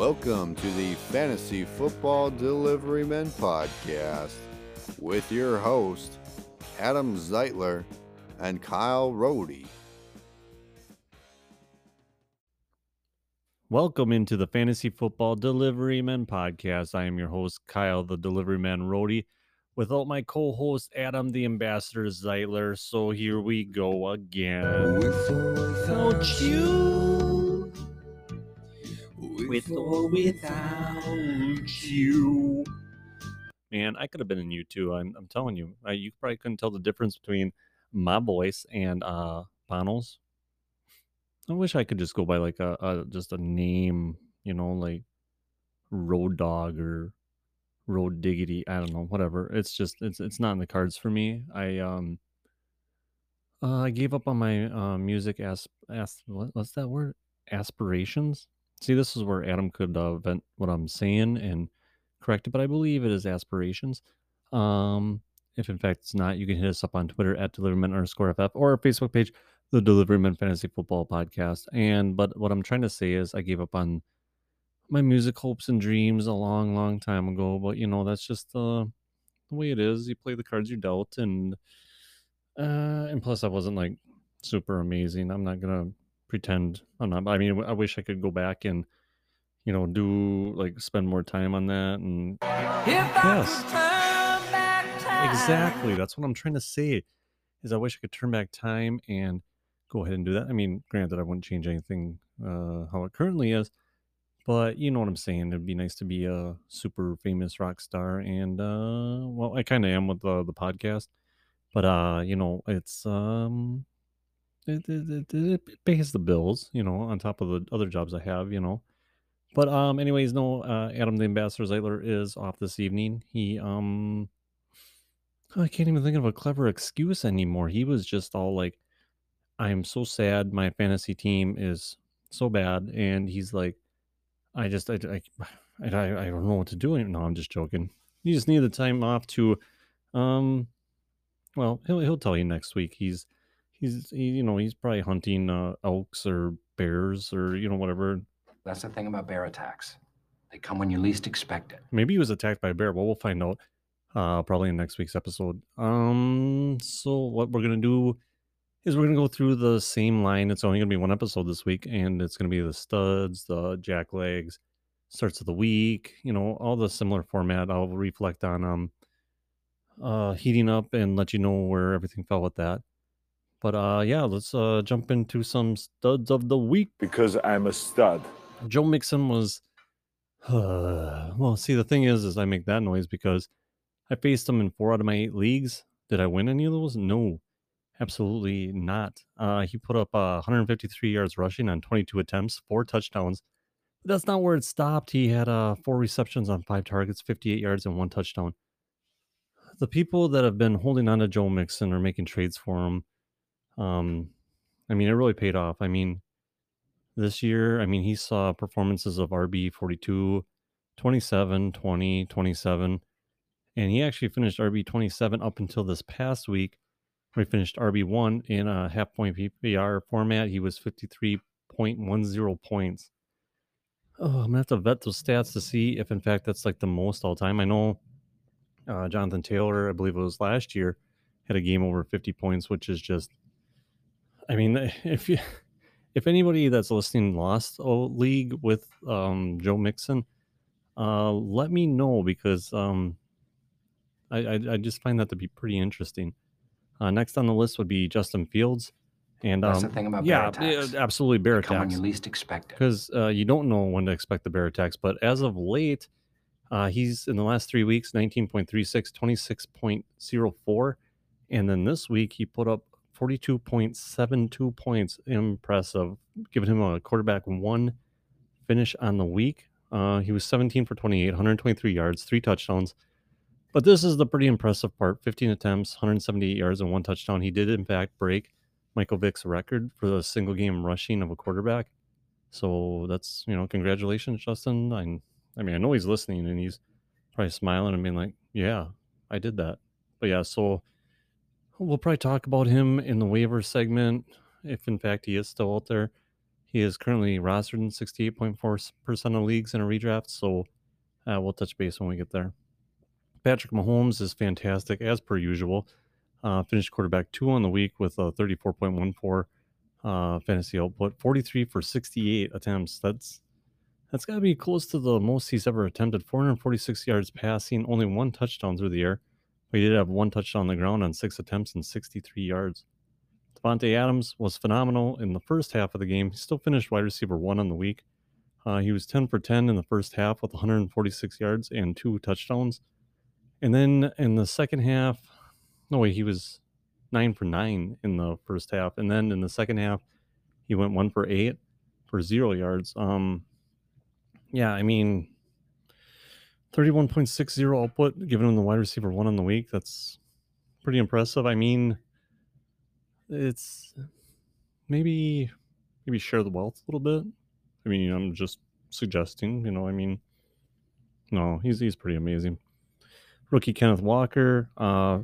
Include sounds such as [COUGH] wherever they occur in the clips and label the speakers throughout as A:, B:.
A: Welcome to the Fantasy Football Delivery Men podcast with your host, Adam Zeitler and Kyle Rohde.
B: Welcome into the Fantasy Football Delivery Men podcast. I am your host, Kyle, the Delivery Man Rohde, without my co host, Adam, the Ambassador Zeitler. So here we go again. Without you. With or without you. Man, I could have been in U2. I'm, I'm telling you. You probably couldn't tell the difference between my voice and uh, Bono's. I wish I could just go by like a, a just a name, you know, like Road Dog or Road Diggity. I don't know, whatever. It's just it's it's not in the cards for me. I um uh, I gave up on my uh, music as as what, what's that word? Aspirations. See, this is where Adam could uh, vent what I'm saying and correct it, but I believe it is aspirations. Um, if in fact it's not, you can hit us up on Twitter at deliverment underscore FF or our Facebook page, the Deliveryman Fantasy Football Podcast. And but what I'm trying to say is I gave up on my music hopes and dreams a long, long time ago. But you know, that's just uh, the way it is. You play the cards you dealt, and uh, and plus I wasn't like super amazing. I'm not gonna pretend I'm not. I mean, I wish I could go back and you know do like spend more time on that and yes exactly that's what i'm trying to say is i wish i could turn back time and go ahead and do that i mean granted i wouldn't change anything uh how it currently is but you know what i'm saying it'd be nice to be a super famous rock star and uh well i kind of am with the, the podcast but uh you know it's um it, it, it, it pays the bills you know on top of the other jobs i have you know but um, anyways, no. Uh, Adam the Ambassador Zeitler is off this evening. He um, I can't even think of a clever excuse anymore. He was just all like, "I'm so sad. My fantasy team is so bad," and he's like, "I just, I, I, [SIGHS] I, I don't know what to do." No, I'm just joking. You just need the time off to, um, well, he'll he'll tell you next week. He's he's he, you know he's probably hunting uh, elks or bears or you know whatever
C: that's the thing about bear attacks. They come when you least expect it.
B: Maybe he was attacked by a bear. Well, we'll find out uh, probably in next week's episode. Um, so what we're gonna do is we're gonna go through the same line. It's only gonna be one episode this week, and it's gonna be the studs, the jack legs, starts of the week. You know, all the similar format. I'll reflect on um, uh, heating up and let you know where everything fell with that. But uh, yeah, let's uh jump into some studs of the week
D: because I'm a stud.
B: Joe Mixon was uh, [SIGHS] well, see the thing is is I make that noise because I faced him in 4 out of my 8 leagues. Did I win any of those? No. Absolutely not. Uh, he put up uh, 153 yards rushing on 22 attempts, four touchdowns. But that's not where it stopped. He had uh, four receptions on five targets, 58 yards, and one touchdown. The people that have been holding on to Joe Mixon are making trades for him. Um, I mean, it really paid off. I mean, this year. I mean, he saw performances of RB 42, 27, 20, 27. And he actually finished RB 27 up until this past week, he finished RB 1 in a half point PPR format. He was 53.10 points. Oh, I'm going to have to vet those stats to see if, in fact, that's like the most all time. I know uh, Jonathan Taylor, I believe it was last year, had a game over 50 points, which is just, I mean, [LAUGHS] if you if anybody that's listening lost a league with um, Joe Mixon, uh, let me know because um, I, I, I just find that to be pretty interesting. Uh, next on the list would be Justin Fields, and
C: That's
B: um,
C: the thing about
B: yeah,
C: bear attacks.
B: yeah, absolutely bear
C: come when
B: attacks
C: you least expect it.
B: because uh, you don't know when to expect the bear attacks. But as of late, uh, he's in the last three weeks 19.36, 26.04. And then this week, he put up 42.72 points. Impressive. Giving him a quarterback one finish on the week. Uh, he was 17 for 28, 123 yards, three touchdowns. But this is the pretty impressive part 15 attempts, 178 yards, and one touchdown. He did, in fact, break Michael Vick's record for the single game rushing of a quarterback. So that's, you know, congratulations, Justin. I, I mean, I know he's listening and he's probably smiling and being like, yeah, I did that. But yeah, so we'll probably talk about him in the waiver segment if, in fact, he is still out there. He is currently rostered in 68.4% of leagues in a redraft, so uh, we'll touch base when we get there. Patrick Mahomes is fantastic, as per usual. Uh, finished quarterback two on the week with a 34.14 uh, fantasy output, 43 for 68 attempts. That's that's got to be close to the most he's ever attempted. 446 yards passing, only one touchdown through the air. He did have one touchdown on the ground on six attempts and 63 yards. Davante Adams was phenomenal in the first half of the game. He still finished wide receiver one on the week. Uh, he was 10 for 10 in the first half with 146 yards and two touchdowns. And then in the second half, no way, he was nine for nine in the first half. And then in the second half, he went one for eight for zero yards. Um, yeah, I mean, 31.60 output, giving him the wide receiver one on the week. That's pretty impressive. I mean, it's maybe maybe share the wealth a little bit. I mean, I'm just suggesting, you know, I mean, no, he's he's pretty amazing. Rookie Kenneth Walker uh,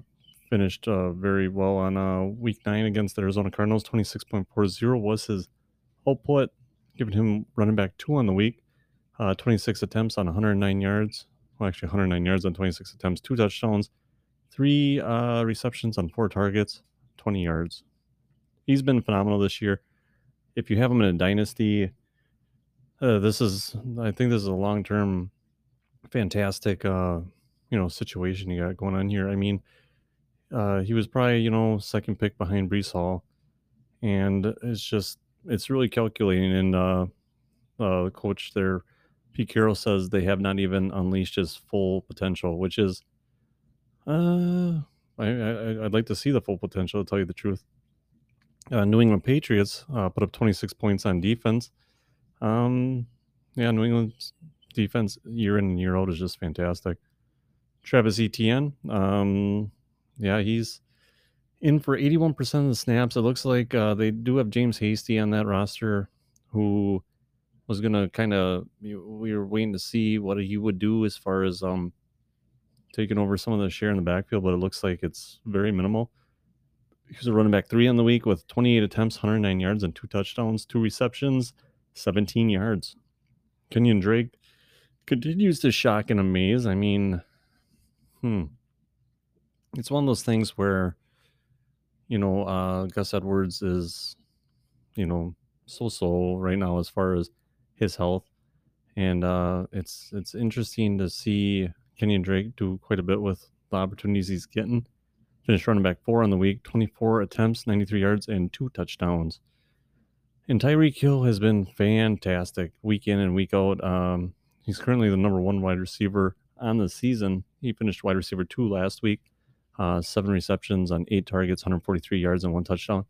B: finished uh, very well on uh, week nine against the Arizona Cardinals. 26.40 was his output, giving him running back two on the week. Uh, 26 attempts on 109 yards. Well, actually, 109 yards on 26 attempts, two touchdowns, three uh, receptions on four targets, 20 yards. He's been phenomenal this year. If you have him in a dynasty, uh, this is, I think, this is a long term, fantastic, uh, you know, situation you got going on here. I mean, uh, he was probably, you know, second pick behind Breece Hall, and it's just, it's really calculating. And uh, uh, the coach there Pete Carroll says they have not even unleashed his full potential, which is, uh, I, I would like to see the full potential. To tell you the truth, uh, New England Patriots uh, put up 26 points on defense. Um, yeah, New England's defense year in and year out is just fantastic. Travis Etienne, um, yeah, he's in for 81% of the snaps. It looks like uh, they do have James Hasty on that roster, who was gonna kind of we were waiting to see what he would do as far as um taking over some of the share in the backfield, but it looks like it's very minimal. He was a running back three on the week with 28 attempts, 109 yards, and two touchdowns, two receptions, 17 yards. Kenyan Drake continues to shock and amaze. I mean, hmm. It's one of those things where, you know, uh, Gus Edwards is, you know, so so right now as far as his health. And uh, it's it's interesting to see Kenyan Drake do quite a bit with the opportunities he's getting. Finished running back four on the week, 24 attempts, 93 yards, and two touchdowns. And Tyreek Hill has been fantastic week in and week out. Um, he's currently the number one wide receiver on the season. He finished wide receiver two last week, uh, seven receptions on eight targets, 143 yards, and one touchdown.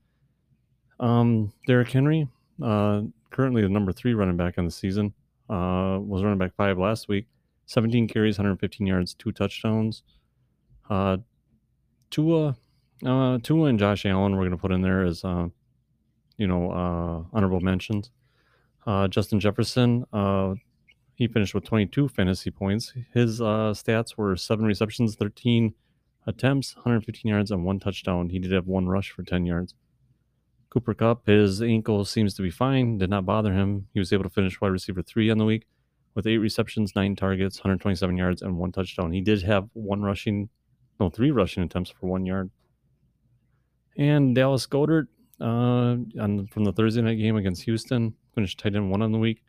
B: Um, Derrick Henry, uh, currently the number three running back on the season. Uh, was running back five last week. 17 carries, 115 yards, two touchdowns. Uh, Tua, uh, Tua and Josh Allen, we're going to put in there as, uh, you know, uh, honorable mentions. Uh, Justin Jefferson, uh, he finished with 22 fantasy points. His uh, stats were seven receptions, 13 attempts, 115 yards, and one touchdown. He did have one rush for 10 yards. Cooper Kupp, his ankle seems to be fine, did not bother him. He was able to finish wide receiver three on the week with eight receptions, nine targets, 127 yards, and one touchdown. He did have one rushing, no, three rushing attempts for one yard. And Dallas Goedert, uh, on, from the Thursday night game against Houston, finished tight end one on the week,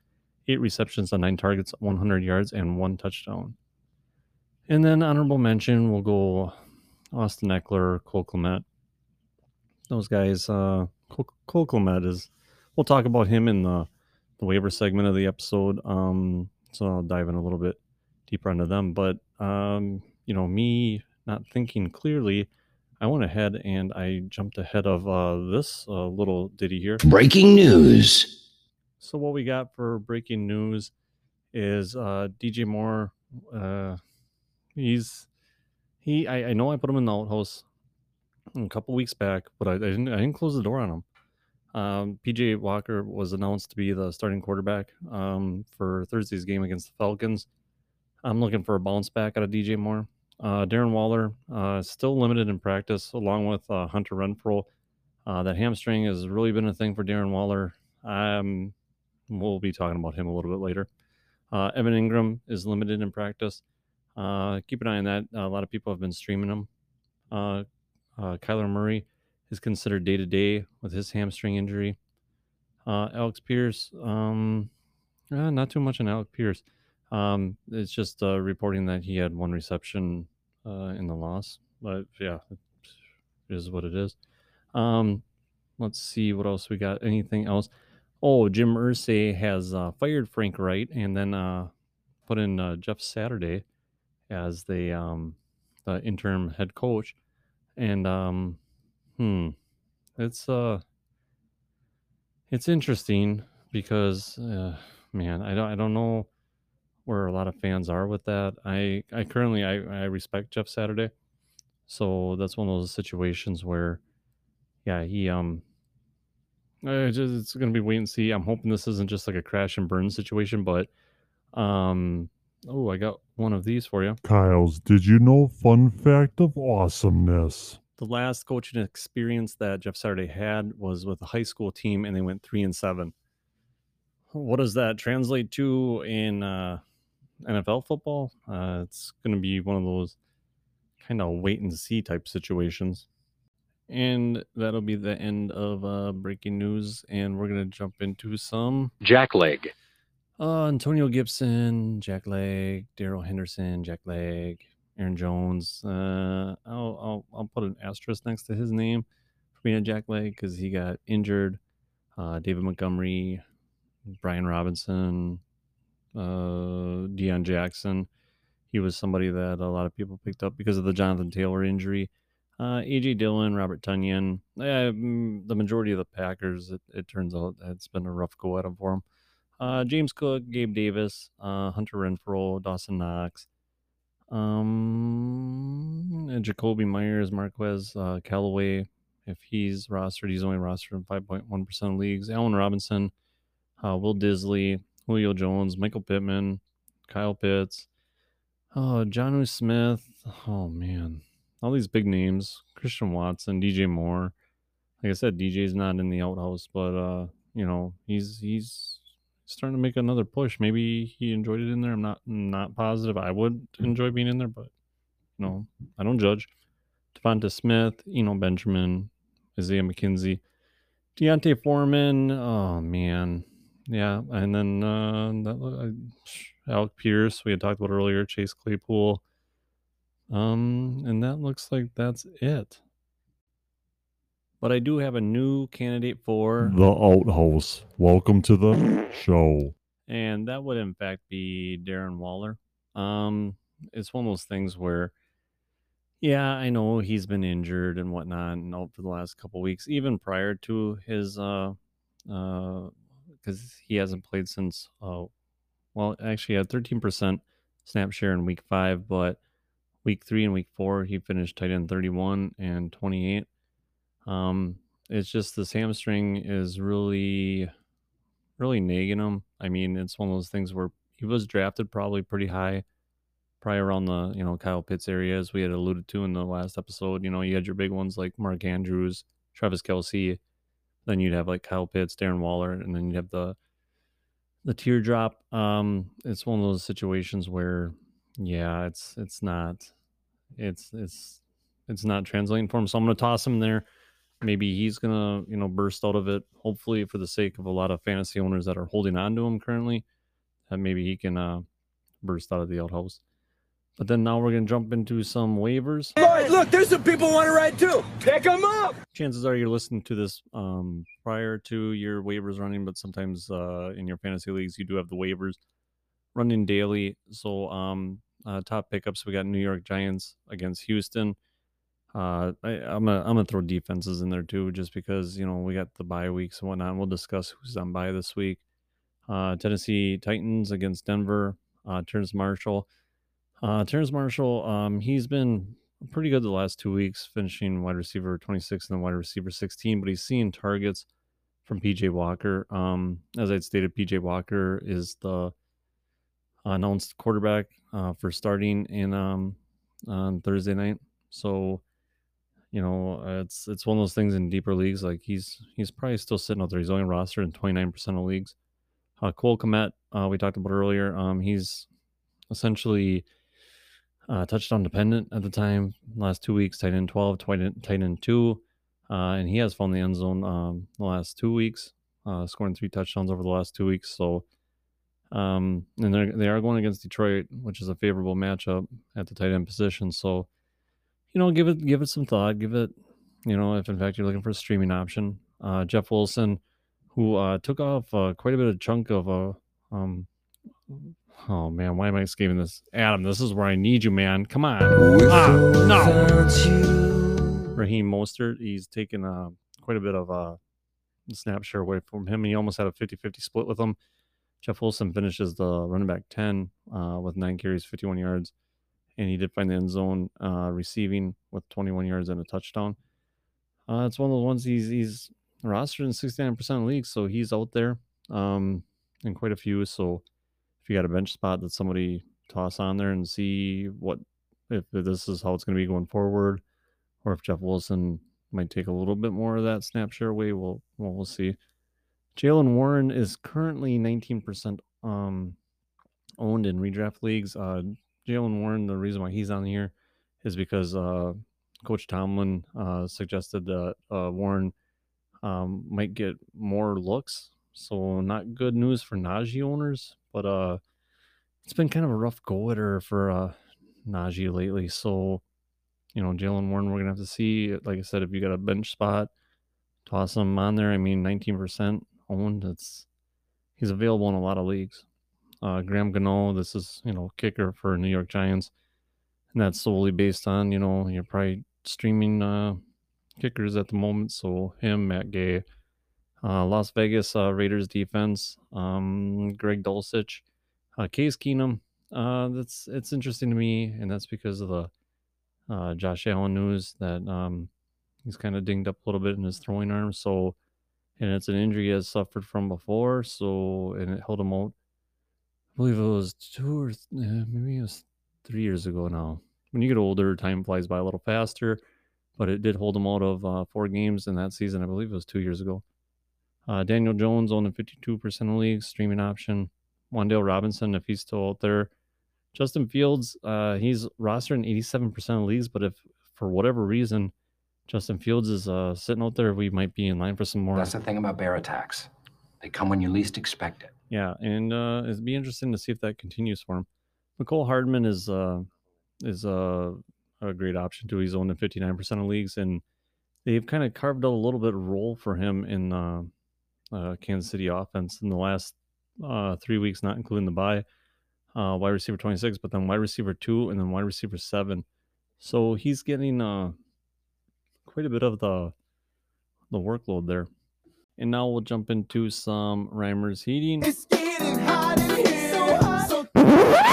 B: eight receptions on nine targets, 100 yards, and one touchdown. And then honorable mention, we'll go Austin Ekeler, Cole Kmet. Those guys, uh, Cole Kmet is. We'll talk about him in the the waiver segment of the episode. Um, so I'll dive in a little bit deeper into them. But um, you know, me not thinking clearly, I went ahead and I jumped ahead of uh, this uh, little ditty here.
D: Breaking news.
B: So what we got for breaking news is uh, DJ Moore. Uh, he's he. I, I know I put him in the outhouse a couple weeks back, but I, I, didn't. I didn't close the door on him. Um, PJ Walker was announced to be the starting quarterback um, for Thursday's game against the Falcons. I'm looking for a bounce back out of DJ Moore. Uh, Darren Waller uh, still limited in practice, along with uh, Hunter Renfrow. Uh, that hamstring has really been a thing for Darren Waller. I'm we'll be talking about him a little bit later. Uh, Evan Engram is limited in practice. Uh, keep an eye on that. a lot of people have been streaming him. Uh, Kyler Murray is considered day to day with his hamstring injury. Uh, Alec Pierce, um, uh, not too much on Alec Pierce. Um, it's just uh, reporting that he had one reception uh, in the loss, but yeah, it is what it is. Um, let's see what else we got. Anything else? Oh, Jim Irsay has uh, fired Frank Reich and then uh, put in uh, Jeff Saturday as the um, the interim head coach, and um, hmm, it's uh, it's interesting because uh, man, I don't I don't know where a lot of fans are with that. I I currently I, I respect Jeff Saturday. So that's one of those situations where yeah, he um just, it's gonna be wait and see. I'm hoping this isn't just like a crash and burn situation, but um oh I got one of these for you.
D: Kyle's Did You Know Fun Fact of Awesomeness?
B: The last coaching experience that Jeff Saturday had was with a high school team and they went three and seven. What does that translate to in uh NFL football, uh, it's going to be one of those kind of wait and see type situations. And that'll be the end of uh, breaking news. And we're going to jump into some
C: Jack Leg.
B: Uh, Antonio Gibson, Jack Leg, Darrell Henderson, Jack Leg, Aaron Jones. Uh, I'll, I'll, I'll put an asterisk next to his name for being a Jack Leg because he got injured. Uh, David Montgomery, Brian Robinson, uh, Deon Jackson. He was somebody that a lot of people picked up because of the Jonathan Taylor injury. Uh, AJ Dillon, Robert Tonyan, uh, the majority of the Packers, it, it, turns out it's been a rough go at them for them. Uh, James Cook, Gabe Davis, uh, Hunter Renfrow, Dawson Knox, um, and Jakobi Meyers, Marquez, uh, Callaway. If he's rostered, he's only rostered in 5.1% of leagues. Allen Robinson, uh, Will Dissly, Julio Jones, Michael Pittman, Kyle Pitts, oh, Jonnu Smith. Oh, man. All these big names. Christian Watson, DJ Moore. Like I said, DJ's not in the outhouse, but, uh, you know, he's, he's, starting to make another push. Maybe he enjoyed it in there. I'm not not positive. I would enjoy being in there, but you know, I don't judge. Devonta Smith, Eno Benjamin, Isaiah McKenzie, D'Onta Foreman. Oh man, yeah, and then uh, that, uh, Alec Pierce we had talked about earlier, Chase Claypool, um, and that looks like that's it. But I do have a new candidate for
D: the outhouse. Welcome to the show.
B: And that would in fact be Darren Waller. Um, it's one of those things where, yeah, I know he's been injured and whatnot and out for the last couple weeks, even prior to his uh uh because he hasn't played since. Uh, well, actually, had 13% snap share in week five, but week three and week four, he finished tight end 31 and 28. Um, it's just this hamstring is really, really nagging him. I mean, it's one of those things where he was drafted probably pretty high, probably around the you know Kyle Pitts area, as we had alluded to in the last episode. You know, you had your big ones like Mark Andrews, Travis Kelce, then you'd have like Kyle Pitts, Darren Waller, and then you'd have the the teardrop. Um, it's one of those situations where, yeah, it's it's not, it's it's it's not translating for him. So I'm gonna toss him there. Maybe he's gonna you know burst out of it. Hopefully, for the sake of a lot of fantasy owners that are holding on to him currently, that maybe he can uh, burst out of the outhouse. But then now we're going to jump into some waivers.
E: Look, there's some people want to ride too. Pick them up.
B: Chances are you're listening to this um, prior to your waivers running, but sometimes uh, in your fantasy leagues, you do have the waivers running daily. So, um, uh, top pickups, we got New York Giants against Houston. Uh, I, am gonna I'm gonna throw defenses in there too, just because you know we got the bye weeks and whatnot. And we'll discuss who's on bye this week. Uh, Tennessee Titans against Denver. Uh, Terrace Marshall. Uh, Terrace Marshall, um, he's been pretty good the last two weeks, finishing wide receiver 26 and then wide receiver 16, but he's seeing targets from PJ Walker. Um, as I'd stated, PJ Walker is the announced quarterback uh, for starting in um, on Thursday night. So, you know, it's it's one of those things in deeper leagues. Like he's he's probably still sitting out there. He's only rostered in 29% of leagues. Uh, Cole Kmet, uh, we talked about earlier. Um, he's essentially uh, touchdown dependent at the time. Last two weeks, tight end 12, tight end, tight end 2. Uh, and he has found the end zone um, the last two weeks, uh, scoring three touchdowns over the last two weeks. So, um, and they're, they are going against Detroit, which is a favorable matchup at the tight end position. So, you know, give it give it some thought. Give it, you know, if in fact you're looking for a streaming option. Uh, Jeff Wilson, who uh, took off uh, quite a bit of chunk of a. Um, oh man, why am I escaping this? Adam, this is where I need you, man. Come on. Ah, no. Raheem Mostert, he's taken uh, quite a bit of a snapshot away from him. He almost had a 50 50 split with him. Jeff Wilson finishes the running back 10 uh, with nine carries, 51 yards. And he did find the end zone uh, receiving with 21 yards and a touchdown. Uh, it's one of the ones he's he's rostered in 69% of leagues, so he's out there um, in quite a few. So if you got a bench spot that somebody toss on there and see what if this is how it's going to be going forward, or if Jeff Wilson might take a little bit more of that snap share away, we'll well, we'll see. Jaylen Warren is currently 19% um, owned in redraft leagues. Uh, Jaylen Warren, the reason why he's on here is because uh, Coach Tomlin uh, suggested that uh, Warren um, might get more looks. So not good news for Najee owners, but uh, it's been kind of a rough go at her for uh, Najee lately. So you know, Jaylen Warren, we're gonna have to see. Like I said, if you got a bench spot, toss him on there. I mean, 19% owned. It's he's available in a lot of leagues. Uh, Graham Gano, this is you know kicker for New York Giants, and that's solely based on you know you're probably streaming uh, kickers at the moment. So him, Matt Gay, uh, Las Vegas uh, Raiders defense, um, Greg Dulcich, uh, Case Keenum. Uh, that's it's interesting to me, and that's because of the uh, Josh Allen news that um, he's kind of dinged up a little bit in his throwing arm. So, and it's an injury he has suffered from before. So, and it held him out. Believe it was two or th- eh, maybe it was three years ago now. When you get older, time flies by a little faster. But it did hold him out of uh, four games in that season. I believe it was two years ago. Uh, Daniel Jones owning 52% of leagues, streaming option. Wan'Dale Robinson, if he's still out there, Justin Fields, uh, he's rostered in 87% of leagues, but if for whatever reason Justin Fields is uh, sitting out there, we might be in line for some more.
C: That's the thing about bear attacks. They come when you least expect it.
B: Yeah, and uh, it'd be interesting to see if that continues for him. Mecole Hardman is uh, is uh, a great option too. He's owned in 59% of leagues, and they've kind of carved out a little bit of role for him in uh, uh, Kansas City offense in the last uh, three weeks, not including the bye. Uh, wide receiver 26, but then wide receiver two, and then wide receiver seven. So he's getting uh, quite a bit of the the workload there. And now we'll jump into some Reimers heating.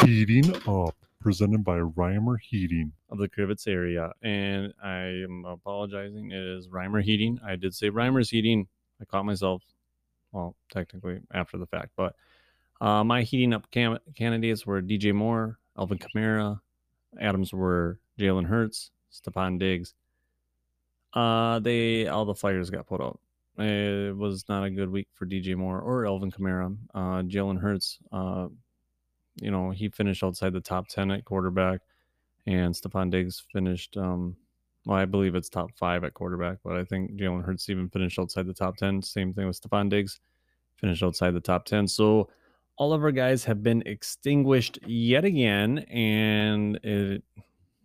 D: Heating up, presented by Reimer Heating.
B: of the Crivitz area. And I am apologizing. It is Reimer Heating. I did say Reimer's Heating. I caught myself, well, technically after the fact. But uh, my heating up cam- candidates were DJ Moore, Alvin Kamara. Adams were Jalen Hurts, Stefon Diggs. Uh, they all the fires got put out. It was not a good week for DJ Moore or Alvin Kamara. Uh, Jalen Hurts, uh, you know, he finished outside the top 10 at quarterback, and Stefon Diggs finished, um, well, I believe it's top five at quarterback, but I think Jalen Hurts even finished outside the top 10. Same thing with Stefon Diggs, finished outside the top 10. So all of our guys have been extinguished yet again, and it,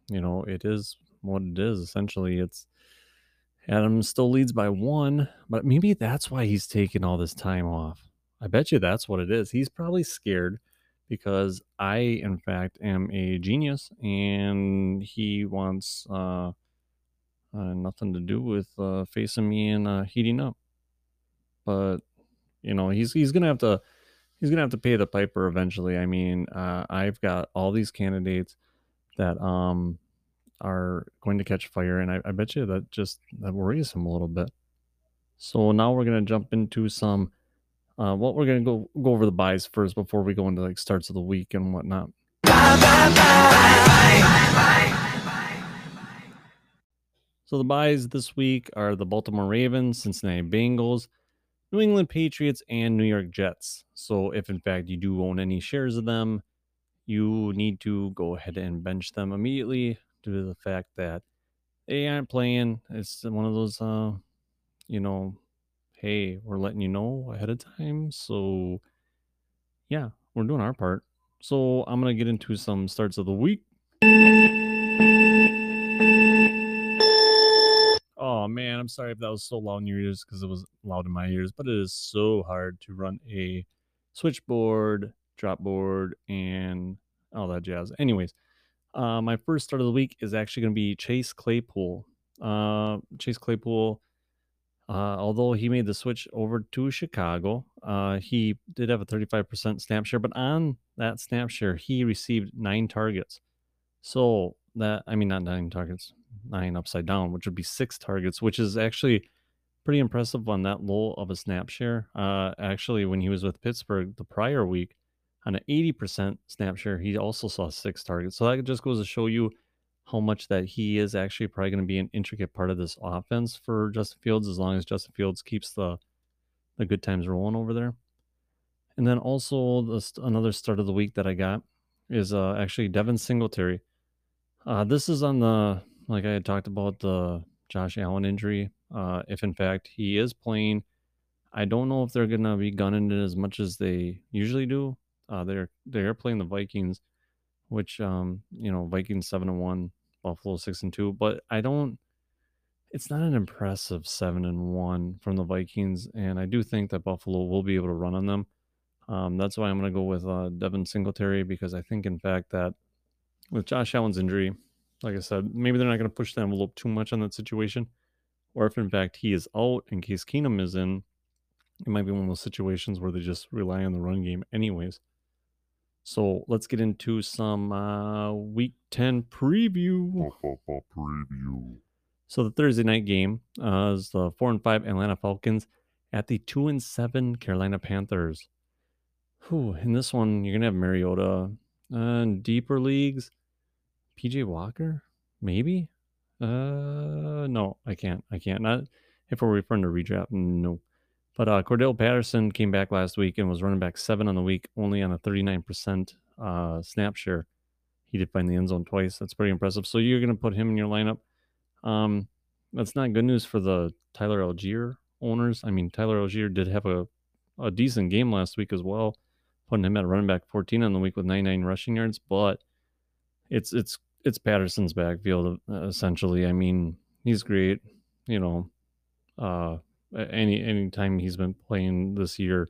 B: you know, it is what it is. Essentially, it's Adam still leads by one, but maybe that's why he's taking all this time off. I bet you that's what it is. He's probably scared because I, in fact, am a genius and he wants uh, uh, nothing to do with uh, facing me and uh, heating up. But you know, he's he's gonna have to he's gonna have to pay the piper eventually. I mean, uh, I've got all these candidates that um are going to catch fire, and I, I bet you that just that worries him a little bit. So now we're gonna jump into some. Uh, what we're gonna go go over the buys first before we go into like starts of the week and whatnot. So the buys this week are the Baltimore Ravens, Cincinnati Bengals, New England Patriots and New York Jets. So, if in fact you do own any shares of them, you need to go ahead and bench them immediately due to the fact that they aren't playing. It's one of those, uh, you know, hey, we're letting you know ahead of time. So, yeah, we're doing our part. So, I'm going to get into some starts of the week. Oh man, I'm sorry if that was so loud in your ears because it was loud in my ears, but it is so hard to run a switchboard, drop board, and all that jazz. Anyways, uh, my first start of the week is actually going to be Chase Claypool. Uh, Chase Claypool, uh, although he made the switch over to Chicago, uh, he did have a 35% snap share, but on that snap share, he received nine targets. So that, I mean, not nine targets, nine upside down, which would be six targets, which is actually pretty impressive on that low of a snap share. Uh, actually, when he was with Pittsburgh the prior week, on an 80% snap share, he also saw six targets. So that just goes to show you how much that he is actually probably going to be an intricate part of this offense for Justin Fields as long as Justin Fields keeps the the good times rolling over there. And then also the, another start of the week that I got is uh, actually Devin Singletary. Uh, this is on the like I had talked about the Josh Allen injury. Uh, if in fact he is playing, I don't know if they're gonna be gunning it as much as they usually do. Uh, they're they're playing the Vikings, which um you know Vikings seven and one, Buffalo six and two, but I don't. It's not an impressive seven and one from the Vikings, and I do think that Buffalo will be able to run on them. Um, that's why I'm going to go with uh, Devin Singletary because I think, in fact, that with Josh Allen's injury, like I said, maybe they're not going to push the envelope too much on that situation. Or if in fact he is out in Case Keenum is in, it might be one of those situations where they just rely on the run game, anyways. So let's get into some uh, week 10 preview.
D: Preview.
B: So the Thursday night game uh, is the 4 and 5 Atlanta Falcons at the 2 and 7 Carolina Panthers. Whew, in this one, you're going to have Mariota. Uh, deeper leagues, PJ Walker, maybe. Uh, no, I can't. I can't. Not if we're referring to redraft. No. But uh, Cordarrelle Patterson came back last week and was running back seven on the week, only on a 39% uh, snap share. He did find the end zone twice. That's pretty impressive. So you're going to put him in your lineup. Um, that's not good news for the Tyler Allgeier owners. I mean, Tyler Allgeier did have a, a decent game last week as well, putting him at running back 14 on the week with 99 rushing yards. But it's it's it's Patterson's backfield uh, essentially. I mean, he's great. You know, uh, any any time he's been playing this year.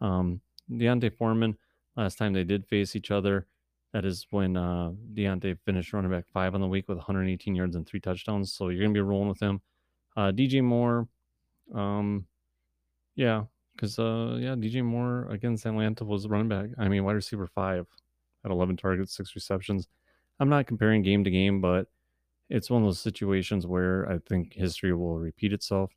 B: Um, D'Onta Foreman. Last time they did face each other, that is when uh, D'Onta finished running back five on the week with 118 yards and three touchdowns. So you're gonna be rolling with him. Uh, DJ Moore, um, yeah, because uh, yeah, DJ Moore against Atlanta was running back. I mean, wide receiver five at 11 targets, six receptions. I'm not comparing game to game, but it's one of those situations where I think history will repeat itself.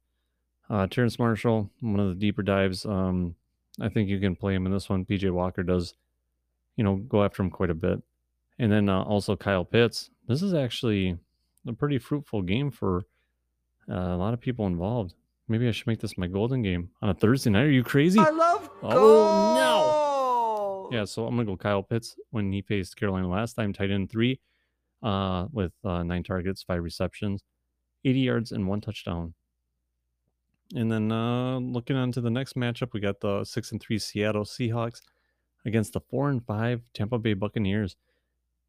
B: Uh, Terrace Marshall, one of the deeper dives. Um, I think you can play him in this one. PJ Walker does, you know, go after him quite a bit. And then uh, also Kyle Pitts. This is actually a pretty fruitful game for uh, a lot of people involved. Maybe I should make this my golden game on a Thursday night. Are you crazy?
E: I love
B: Oh,
E: gold.
B: Yeah, so I'm gonna go Kyle Pitts when he faced Carolina last time, tight end three, uh, with uh, nine targets, five receptions, 80 yards, and one touchdown. And then uh, looking on to the next matchup, we got the six and three Seattle Seahawks against the four and five Tampa Bay Buccaneers.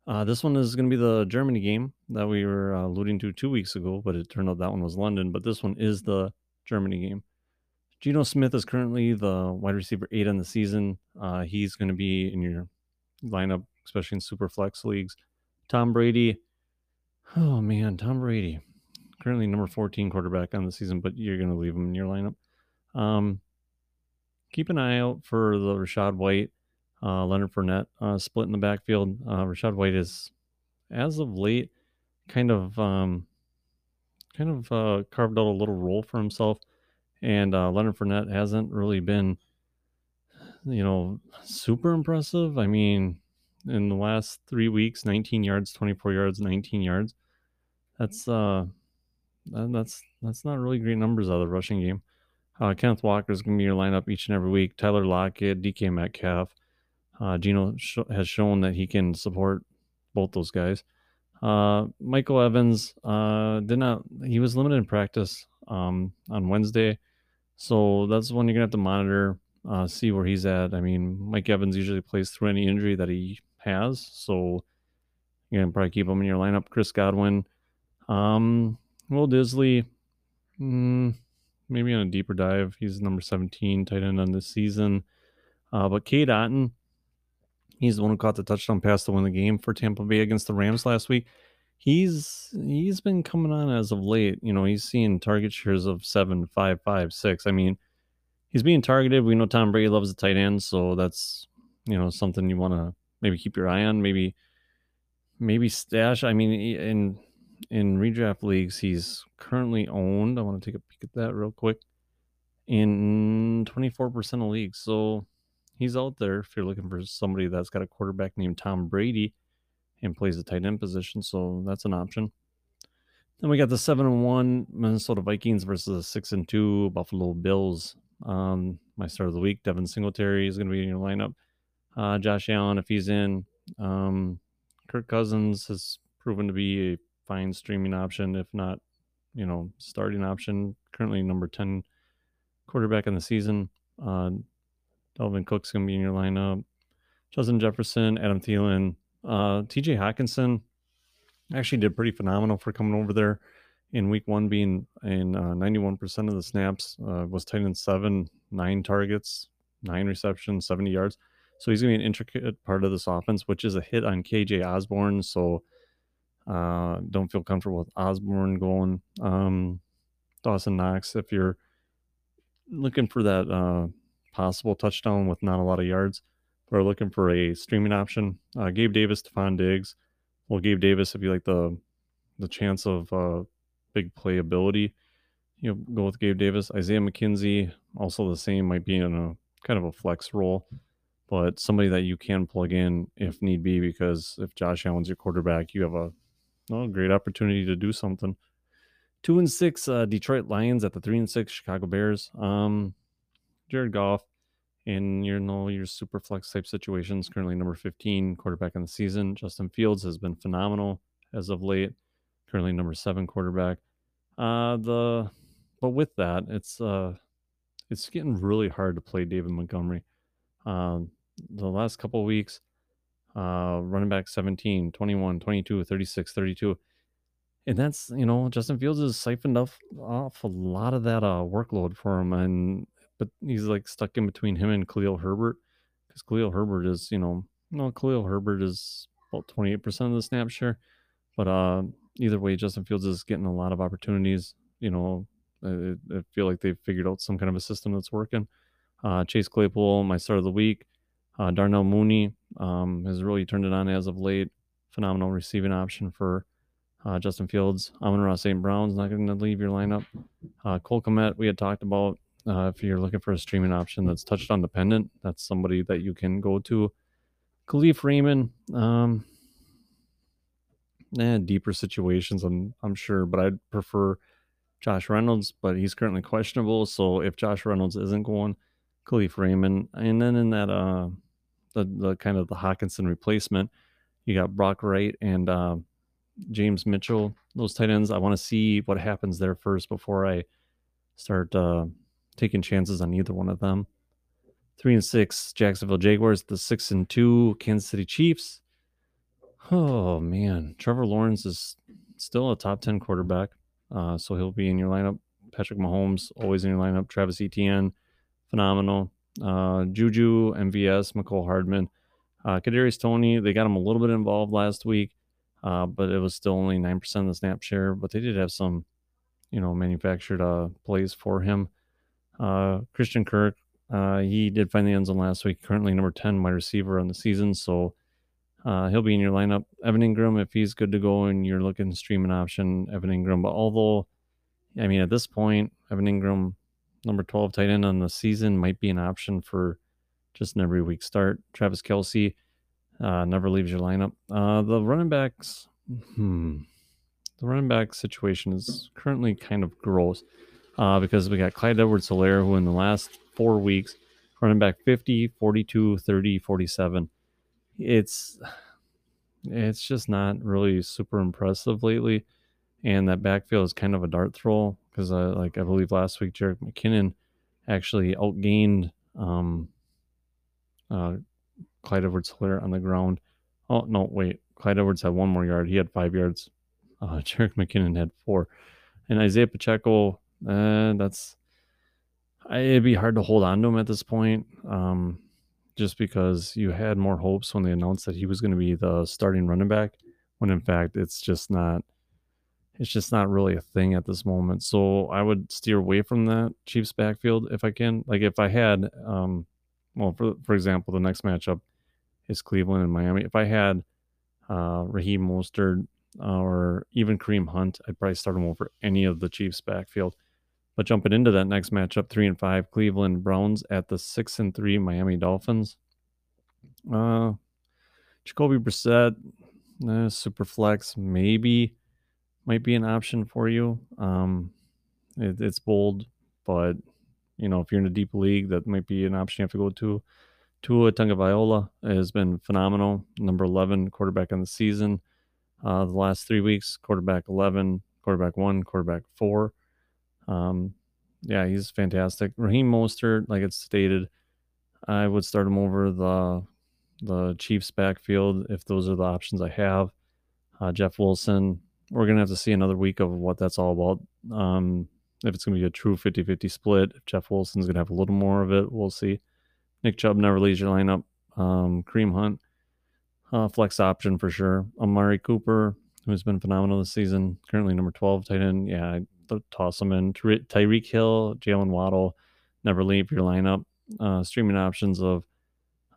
B: Uh, this one is going to be the Germany game that we were uh, alluding to two weeks ago, but it turned out that one was London. But this one is the Germany game. Geno Smith is currently the wide receiver eight on the season. Uh, he's going to be in your lineup, especially in super flex leagues. Tom Brady. Oh man, Tom Brady, currently number 14 quarterback on the season, but you're going to leave him in your lineup. Um, keep an eye out for the Rachaad White, uh, Leonard Fournette uh, split in the backfield. Uh, Rachaad White is, as of late, kind of um, kind of uh, carved out a little role for himself, and uh, Leonard Fournette hasn't really been, you know, super impressive. I mean, in the last three weeks, 19 yards, 24 yards, 19 yards. That's uh, that's that's not really great numbers out of the rushing game. Uh, Kenneth Walker is going to be your lineup each and every week. Tyler Lockett, DK Metcalf. Uh, Geno sh- has shown that he can support both those guys. Uh, Michael Evans uh, did not. He was limited in practice um, on Wednesday, so that's one you're gonna have to monitor, uh, see where he's at. I mean, Mike Evans usually plays through any injury that he has, so you're gonna probably keep him in your lineup. Chris Godwin, um, Will Dissly, mm, maybe on a deeper dive. He's number 17 tight end on this season. Uh, but Cade Otton, he's the one who caught the touchdown pass to win the game for Tampa Bay against the Rams last week. He's he's been coming on as of late. You know, he's seeing target shares of seven, five, five, six. I mean, he's being targeted. We know Tom Brady loves the tight end, so that's you know something you want to maybe keep your eye on. Maybe maybe stash. I mean, in in redraft leagues, he's currently owned. I want to take a peek at that real quick. In 24% of leagues. So he's out there if you're looking for somebody that's got a quarterback named Tom Brady and plays the tight end position. So that's an option. Then we got the seven and one Minnesota Vikings versus the six and two Buffalo Bills. Um, my start of the week, Devin Singletary is going to be in your lineup. Uh, Josh Allen, if he's in, um, Kirk Cousins has proven to be a fine streaming option, if not, you know, starting option. Currently number 10 quarterback in the season. Uh, Dalvin Cook's going to be in your lineup. Justin Jefferson, Adam Thielen, uh, TJ Hockenson actually did pretty phenomenal for coming over there in week one, being in uh, 91% of the snaps, uh, was tight end seven, nine targets, nine receptions, 70 yards. So he's going to be an intricate part of this offense, which is a hit on KJ Osborne. So uh, don't feel comfortable with Osborne going. Um, Dawson Knox, if you're looking for that uh, possible touchdown with not a lot of yards, or looking for a streaming option, uh, Gabe Davis, Stefon Diggs. Well, Gabe Davis, if you like the the chance of uh, big playability, you know, go with Gabe Davis. Isaiah McKenzie, also the same, might be in a kind of a flex role but somebody that you can plug in if need be, because if Josh Allen's your quarterback, you have a well, great opportunity to do something. Two and six, uh, Detroit Lions at the three and six Chicago Bears. Um, Jared Goff in your you know your super flex type situations, currently number 15 quarterback in the season. Justin Fields has been phenomenal as of late, currently number seven quarterback. Uh, the but with that, it's uh, it's getting really hard to play David Montgomery. Um, the last couple weeks, uh, running back 17, 21, 22, 36, 32. And that's, you know, Justin Fields has siphoned off, off a lot of that uh, workload for him. And, but he's like stuck in between him and Khalil Herbert because Khalil Herbert is, you know, no, Khalil Herbert is about 28% of the snap share. But uh, either way, Justin Fields is getting a lot of opportunities. You know, I, I feel like they've figured out some kind of a system that's working. Uh, Chase Claypool, my start of the week. Uh, Darnell Mooney um, has really turned it on as of late. Phenomenal receiving option for uh, Justin Fields. Amon-Ra St. Brown's not going to leave your lineup. Uh, Cole Kmet, we had talked about. Uh, if you're looking for a streaming option that's touchdown dependent, that's somebody that you can go to. Kalif Raymond, um, eh, deeper situations, I'm I'm sure, but I'd prefer Josh Reynolds, but he's currently questionable. So if Josh Reynolds isn't going, Kalif Raymond, and then in that uh the, the kind of the Hockenson replacement. You got Brock Wright and uh, James Mitchell, those tight ends. I want to see what happens there first before I start uh, taking chances on either one of them. Three and six, Jacksonville Jaguars. The six and two, Kansas City Chiefs. Oh man, Trevor Lawrence is still a top ten quarterback, uh, so he'll be in your lineup. Patrick Mahomes always in your lineup. Travis Etienne, phenomenal. Uh, Juju, MVS, Mecole Hardman, uh, Kadarius Toney. They got him a little bit involved last week, uh, but it was still only nine percent of the snap share. But they did have some, you know, manufactured uh, plays for him. Uh, Christian Kirk, uh, he did find the end zone last week. Currently number ten wide receiver on the season, so uh, he'll be in your lineup. Evan Engram, if he's good to go and you're looking streaming option, Evan Engram. But although, I mean, at this point, Evan Engram number 12 tight end on the season might be an option for just an every week start. Travis Kelce uh, never leaves your lineup. Uh, the running backs, hmm, the running back situation is currently kind of gross. uh, because we got Clyde Edwards Hilaire, who in the last four weeks, running back 50, 42, 30, 47. It's it's just not really super impressive lately. And that backfield is kind of a dart throw because, like I believe last week, Jerick McKinnon actually outgained um, uh, Clyde Edwards Helaire on the ground. Oh, no, wait. Clyde Edwards had one more yard. He had five yards. [LAUGHS] Uh, Jerick McKinnon had four. And Isaiah Pacheco, uh, that's it'd be hard to hold on to him at this point. Um, just because you had more hopes when they announced that he was going to be the starting running back, when in fact it's just not. It's just not really a thing at this moment. So I would steer away from that Chiefs backfield if I can. Like if I had, um, well, for for example, the next matchup is Cleveland and Miami. If I had uh, Raheem Mostert or even Kareem Hunt, I'd probably start him over any of the Chiefs backfield. But jumping into that next matchup, three and five, Cleveland Browns at the six and three Miami Dolphins. Uh, Jacoby Brissett, uh, super flex, maybe might be an option for you. Um, it, it's bold, but you know if you're in a deep league, that might be an option you have to go to. Tua Tagovailoa has been phenomenal. Number 11 quarterback on the season. Uh, the last three weeks, quarterback 11, quarterback one, quarterback four. Um, yeah, he's fantastic. Raheem Mostert, like it's stated, I would start him over the the Chiefs backfield if those are the options I have. Uh, Jeff Wilson, we're gonna have to see another week of what that's all about. Um, if it's gonna be a true 50-50 split, if Jeff Wilson's gonna have a little more of it, we'll see. Nick Chubb never leaves your lineup. Um, Kareem Hunt, uh, flex option for sure. Amari Cooper, who's been phenomenal this season, currently number 12 tight end. Yeah, toss them in. Tyreek Hill, Jaylen Waddle, never leave your lineup. Uh, streaming options of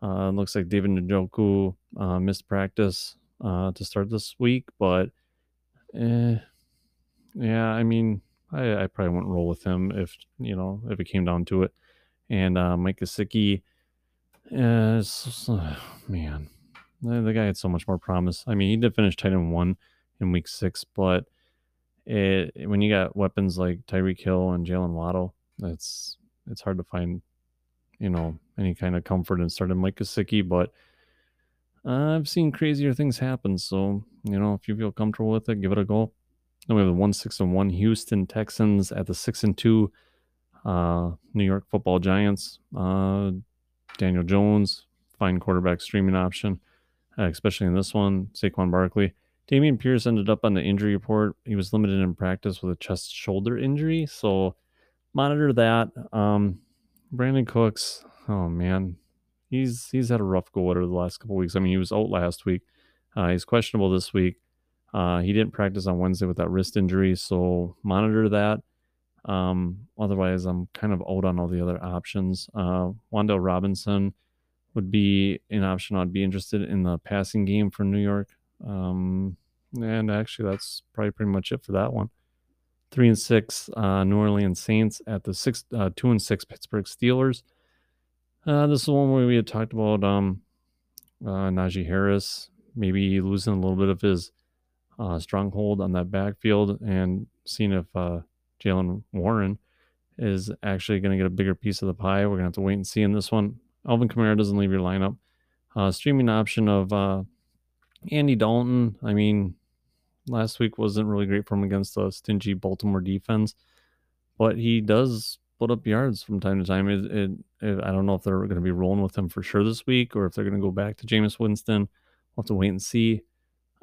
B: uh, looks like David Njoku uh, missed practice uh, to start this week, but eh, yeah, I mean, I, I, probably wouldn't roll with him if you know if it came down to it. And uh, Mike Gesicki, uh, [SIGHS] man, the, the guy had so much more promise. I mean, he did finish tight end one in week six, but it, when you got weapons like Tyreek Hill and Jaylen Waddle, it's it's hard to find, you know, any kind of comfort in starting Mike Gesicki. But I've seen crazier things happen. So you know, if you feel comfortable with it, give it a go. Then we have the one six and one Houston Texans at the six and two uh, New York Football Giants. Uh, Daniel Jones, fine quarterback streaming option, uh, especially in this one. Saquon Barkley. Dameon Pierce ended up on the injury report. He was limited in practice with a chest shoulder injury. So monitor that. Um, Brandin Cooks, oh man, he's he's had a rough go over the last couple weeks. I mean, he was out last week. Uh, he's questionable this week. Uh, he didn't practice on Wednesday with that wrist injury, so monitor that. Um, otherwise, I'm kind of out on all the other options. Uh, Robinson would be an option I'd be interested in the passing game for New York. Um, and actually, that's probably pretty much it for that one. Three and six, uh, New Orleans Saints at the six, uh, two and six Pittsburgh Steelers. Uh, this is one where we had talked about um, uh, Najee Harris maybe losing a little bit of his uh, stronghold on that backfield and seeing if uh, Jaylen Warren is actually going to get a bigger piece of the pie. We're going to have to wait and see in this one. Alvin Kamara doesn't leave your lineup. Uh, streaming option of uh, Andy Dalton, I mean, last week wasn't really great for him against the stingy Baltimore defense, but he does put up yards from time to time. It, it, it I don't know if they're going to be rolling with him for sure this week or if they're going to go back to Jameis Winston. We'll have to wait and see.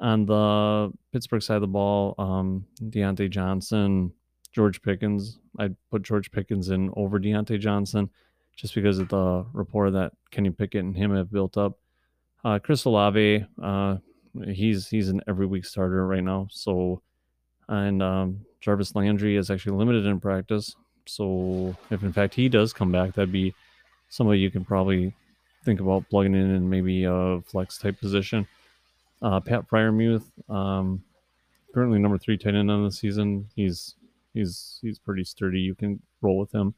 B: On the Pittsburgh side of the ball, um, Diontae Johnson, George Pickens. I'd put George Pickens in over Diontae Johnson just because of the rapport that Kenny Pickett and him have built up. Uh, Chris Olave, uh, he's he's an every week starter right now. So, and um, Jarvis Landry is actually limited in practice. So, if in fact he does come back, that'd be somebody you can probably think about plugging in in maybe a flex type position. Uh, Pat Freiermuth, um, currently number three tight end on the season. He's he's he's pretty sturdy. You can roll with him.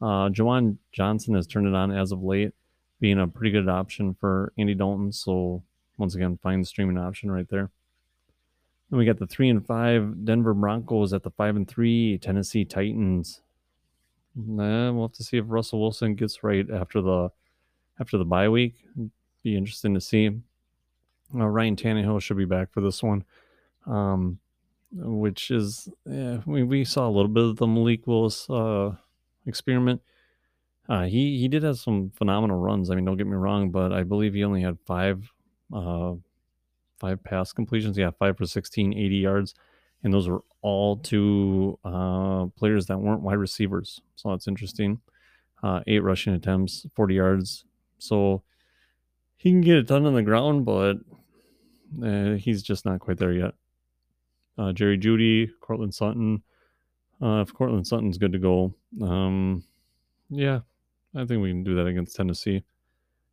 B: Uh, Juwan Johnson has turned it on as of late, being a pretty good option for Andy Dalton. So once again, find the streaming option right there. Then we got the three and five Denver Broncos at the five and three Tennessee Titans. Nah, we'll have to see if Russell Wilson gets right after the after the bye week. Be interesting to see. Uh, Ryan Tannehill should be back for this one, um, which is yeah, we we saw a little bit of the Malik Willis uh, experiment. Uh, he he did have some phenomenal runs. I mean, don't get me wrong, but I believe he only had five uh, five pass completions. Yeah, five for 16, 80 yards, and those were all to uh, players that weren't wide receivers. So that's interesting. Uh, eight rushing attempts, 40 yards. So he can get it done on the ground, but uh, he's just not quite there yet. Uh, Jerry Jeudy, Courtland Sutton. Uh, if Courtland Sutton's good to go, um, yeah, I think we can do that against Tennessee.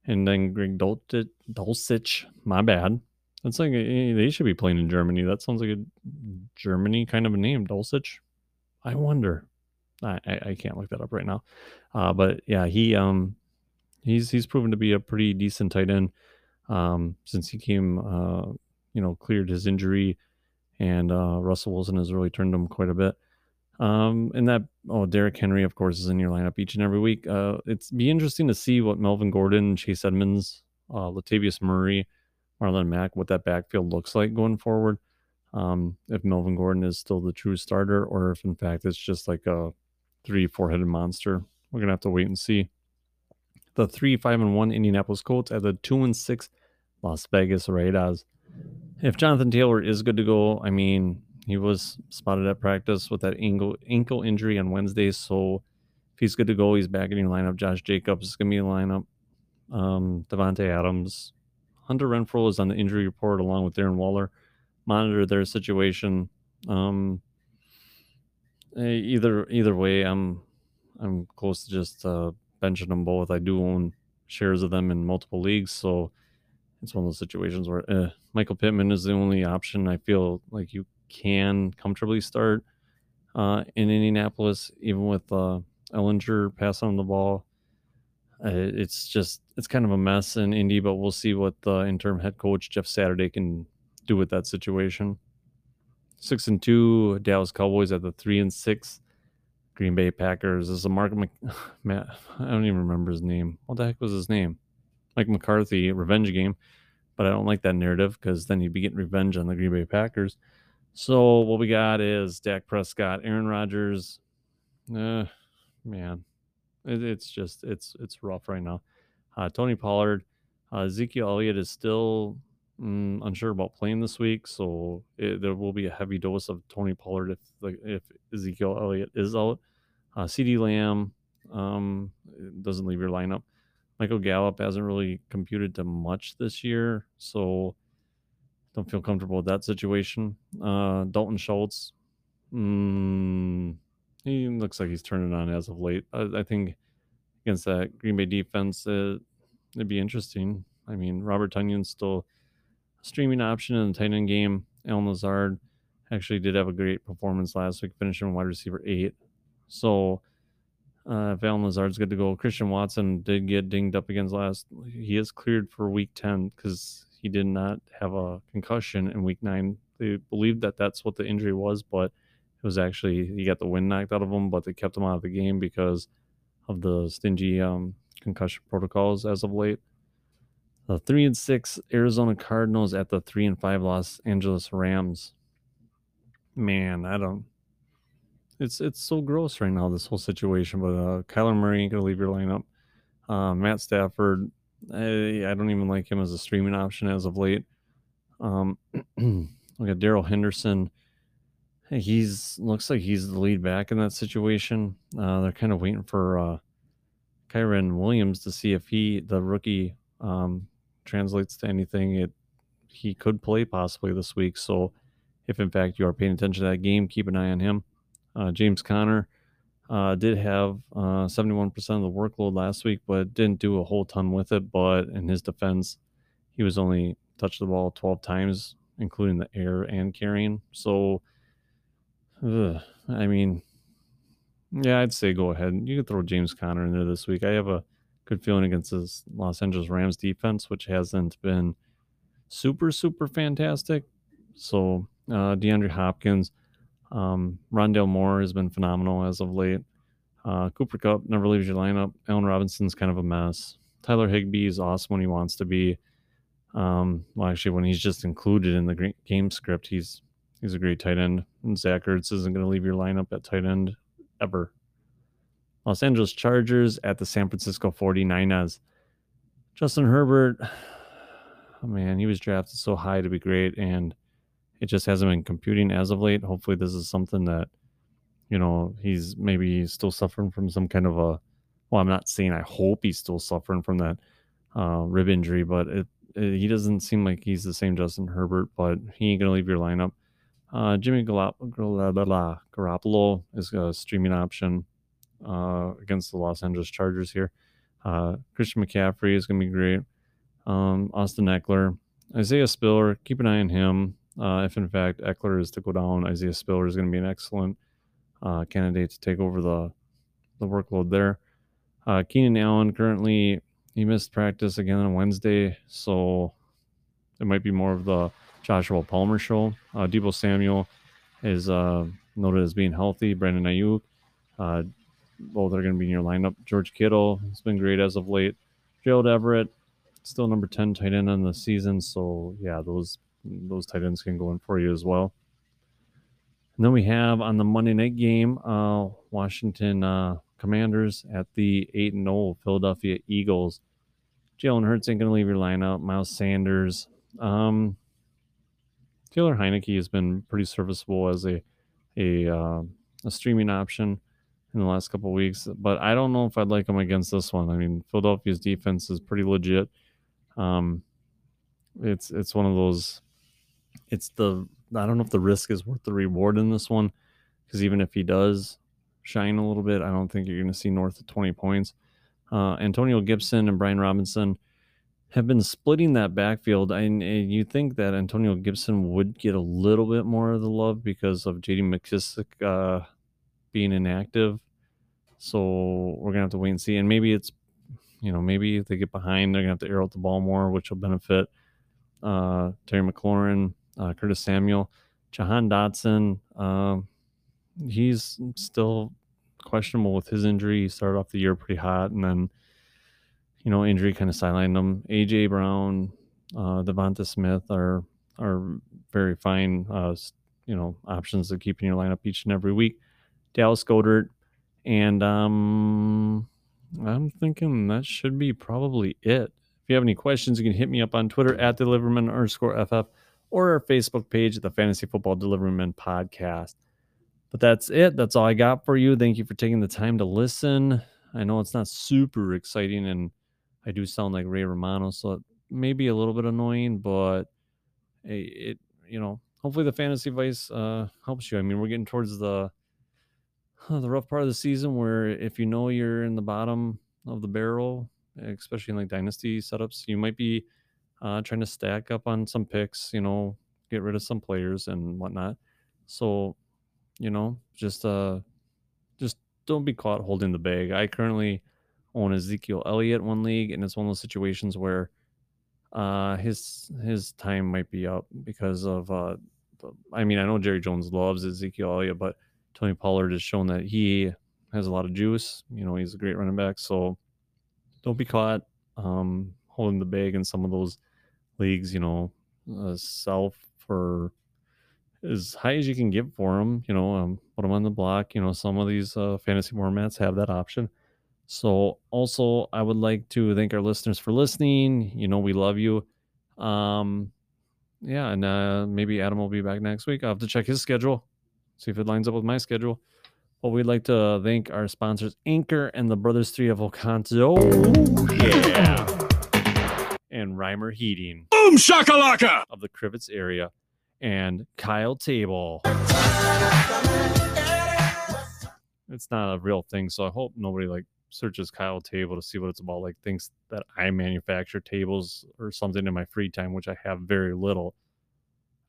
B: And then Greg Dulcich, Dulcich my bad. That's like a, they should be playing in Germany. That sounds like a Germany kind of a name, Dulcich. I wonder. I, I, I can't look that up right now. Uh, but yeah, he um he's he's proven to be a pretty decent tight end um, since he came uh, you know cleared his injury, and uh, Russell Wilson has really turned him quite a bit. Um, and that oh Derrick Henry of course is in your lineup each and every week. Uh, it's be interesting to see what Melvin Gordon, Chase Edmonds, uh, Latavius Murray, Marlon Mack, what that backfield looks like going forward. Um, if Melvin Gordon is still the true starter, or if in fact it's just like a three, four headed monster. We're gonna have to wait and see. The three, five, and one Indianapolis Colts at the two and six Las Vegas Raiders. If Jonathan Taylor is good to go, I mean, he was spotted at practice with that ankle ankle injury on Wednesday. So if he's good to go, he's back in your lineup. Josh Jacobs is gonna be in lineup. Um, Davante Adams, Hunter Renfrow is on the injury report along with Darren Waller. Monitor their situation. Um, either either way, I'm I'm close to just uh, benching them both. I do own shares of them in multiple leagues, so it's one of those situations where eh, Michael Pittman is the only option I feel like you can comfortably start uh, in Indianapolis, even with uh, Ehlinger passing on the ball. Uh, it's just it's kind of a mess in Indy, but we'll see what the interim head coach Jeff Saturday can do with that situation. Six and two, Dallas Cowboys at the three and six. Green Bay Packers. This is a Mark Mc... [SIGHS] Matt. I don't even remember his name. What the heck was his name? Mike McCarthy revenge game, but I don't like that narrative because then you'd be getting revenge on the Green Bay Packers. So what we got is Dak Prescott, Aaron Rodgers. Uh, man, it, it's just it's it's rough right now. Uh, Tony Pollard, uh, Ezekiel Elliott is still mm, unsure about playing this week, so it, there will be a heavy dose of Tony Pollard if if Ezekiel Elliott is out. Uh, CeeDee Lamb um, doesn't leave your lineup. Michael Gallup hasn't really computed to much this year, so don't feel comfortable with that situation. Uh, Dalton Schultz, mm, he looks like he's turning on as of late. I, I think against that Green Bay defense, uh, it'd be interesting. I mean, Robert Tonyan's still a streaming option in the tight end game. Allen Lazard actually did have a great performance last week, finishing wide receiver eight. So uh, if Allen Lazard's good to go, Christian Watson did get dinged up against last. He is cleared for week 10 because he did not have a concussion in week nine. They believed that that's what the injury was, but it was actually he got the wind knocked out of him, but they kept him out of the game because of the stingy um, concussion protocols as of late. The three and six Arizona Cardinals at the three and five Los Angeles Rams. Man, I don't. It's it's so gross right now this whole situation. But uh, Kyler Murray ain't gonna leave your lineup. Uh, Matt Stafford I, I don't even like him as a streaming option as of late. Um, [CLEARS THROAT] we got Darrell Henderson. He's looks like he's the lead back in that situation. Uh, they're kind of waiting for uh, Kyren Williams to see if he, the rookie, um, translates to anything. It he could play possibly this week. So, if in fact you are paying attention to that game, keep an eye on him. Uh, James Conner, uh, did have uh, 71% of the workload last week, but didn't do a whole ton with it. But in his defense, he was only touched the ball 12 times, including the air and carrying. So, ugh, I mean, yeah, I'd say go ahead. You could throw James Conner in there this week. I have a good feeling against this Los Angeles Rams defense, which hasn't been super, super fantastic. So, uh, DeAndre Hopkins – um, Rondale Moore has been phenomenal as of late. Uh, Cooper Kupp never leaves your lineup. Allen Robinson's kind of a mess. Tyler Higbee is awesome when he wants to be. Um, well, actually, when he's just included in the game script, he's he's a great tight end. And Zach Ertz isn't going to leave your lineup at tight end ever. Los Angeles Chargers at the San Francisco 49ers. Justin Herbert, [SIGHS] oh man, he was drafted so high to be great, and it just hasn't been computing as of late. Hopefully, this is something that, you know, he's maybe still suffering from some kind of a. Well, I'm not saying I hope he's still suffering from that uh, rib injury, but it, it, he doesn't seem like he's the same Justin Herbert. But he ain't gonna leave your lineup. Uh, Jimmy Garoppolo is a streaming option uh, against the Los Angeles Chargers here. Uh, Christian McCaffrey is going to be great. Um, Austin Ekeler, Isaiah Spiller, keep an eye on him. Uh, if in fact Ekeler is to go down, Isaiah Spiller is going to be an excellent uh, candidate to take over the the workload there. Uh, Keenan Allen currently he missed practice again on Wednesday, so it might be more of the Joshua Palmer show. Uh, Deebo Samuel is uh, noted as being healthy. Brandon Aiyuk, uh, both are going to be in your lineup. George Kittle has been great as of late. Gerald Everett, still number 10 tight end on the season. So, yeah, those those tight ends can go in for you as well. And then we have on the Monday night game, uh, Washington uh, Commanders at the 8 0 Philadelphia Eagles. Jalen Hurts ain't going to leave your lineup. Miles Sanders. Um, Taylor Heinicke has been pretty serviceable as a a, uh, a streaming option in the last couple weeks, but I don't know if I'd like him against this one. I mean, Philadelphia's defense is pretty legit. Um, it's it's one of those. It's the I don't know if the risk is worth the reward in this one, because even if he does shine a little bit, I don't think you're going to see north of 20 points. Uh, Antonio Gibson and Brian Robinson have been splitting that backfield. And you think that Antonio Gibson would get a little bit more of the love because of JD McKissic uh, being inactive. So we're gonna have to wait and see. And maybe it's, you know, maybe if they get behind, they're gonna have to air out the ball more, which will benefit uh, Terry McLaurin, uh, Curtis Samuel, Jahan Dotson. Um, he's still questionable with his injury. He started off the year pretty hot, and then you know injury kind of sidelined them. AJ Brown, uh, Devonta Smith are are very fine, uh, you know, options to keep in your lineup each and every week. Dallas Goedert, and um, I'm thinking that should be probably it. If you have any questions, you can hit me up on Twitter at Deliverman underscore FF or our Facebook page, at the Fantasy Football Deliverman Podcast. But that's it. That's all I got for you. Thank you for taking the time to listen. I know it's not super exciting and I do sound like Ray Romano, so it may be a little bit annoying, but it, it you know, hopefully the fantasy advice uh, helps you. I mean, we're getting towards the the rough part of the season where if you know you're in the bottom of the barrel, especially in like dynasty setups, you might be uh, trying to stack up on some picks, you know, get rid of some players and whatnot. So, you know, just uh, just don't be caught holding the bag. I currently own Ezekiel Elliott one league, and it's one of those situations where uh, his his time might be up because of uh, I mean, I know Jerry Jones loves Ezekiel Elliott, but Tony Pollard has shown that he has a lot of juice. You know, he's a great running back. So don't be caught um, holding the bag in some of those leagues. You know, uh, self for as high as you can get for them. You know, um, put them on the block. You know, some of these uh, fantasy formats have that option. So also, I would like to thank our listeners for listening. You know, we love you. Um, yeah, and uh, maybe Adam will be back next week. I'll have to check his schedule see if it lines up with my schedule. But we'd like to thank our sponsors, Anchor and the Brothers Three of Oconto. Yeah. And Reimer Heating.
E: Boom shakalaka!
B: Of the Crivitz area. And Kyle Table. It's not a real thing, so I hope nobody like searches Kyle Table to see what it's about. Like thinks that I manufacture tables or something in my free time, which I have very little.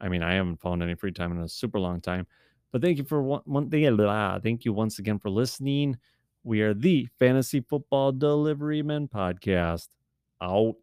B: I mean, I haven't found any free time in a super long time. But thank you for one, one thank you once again for listening. We are the Fantasy Football Delivery Men podcast. Out.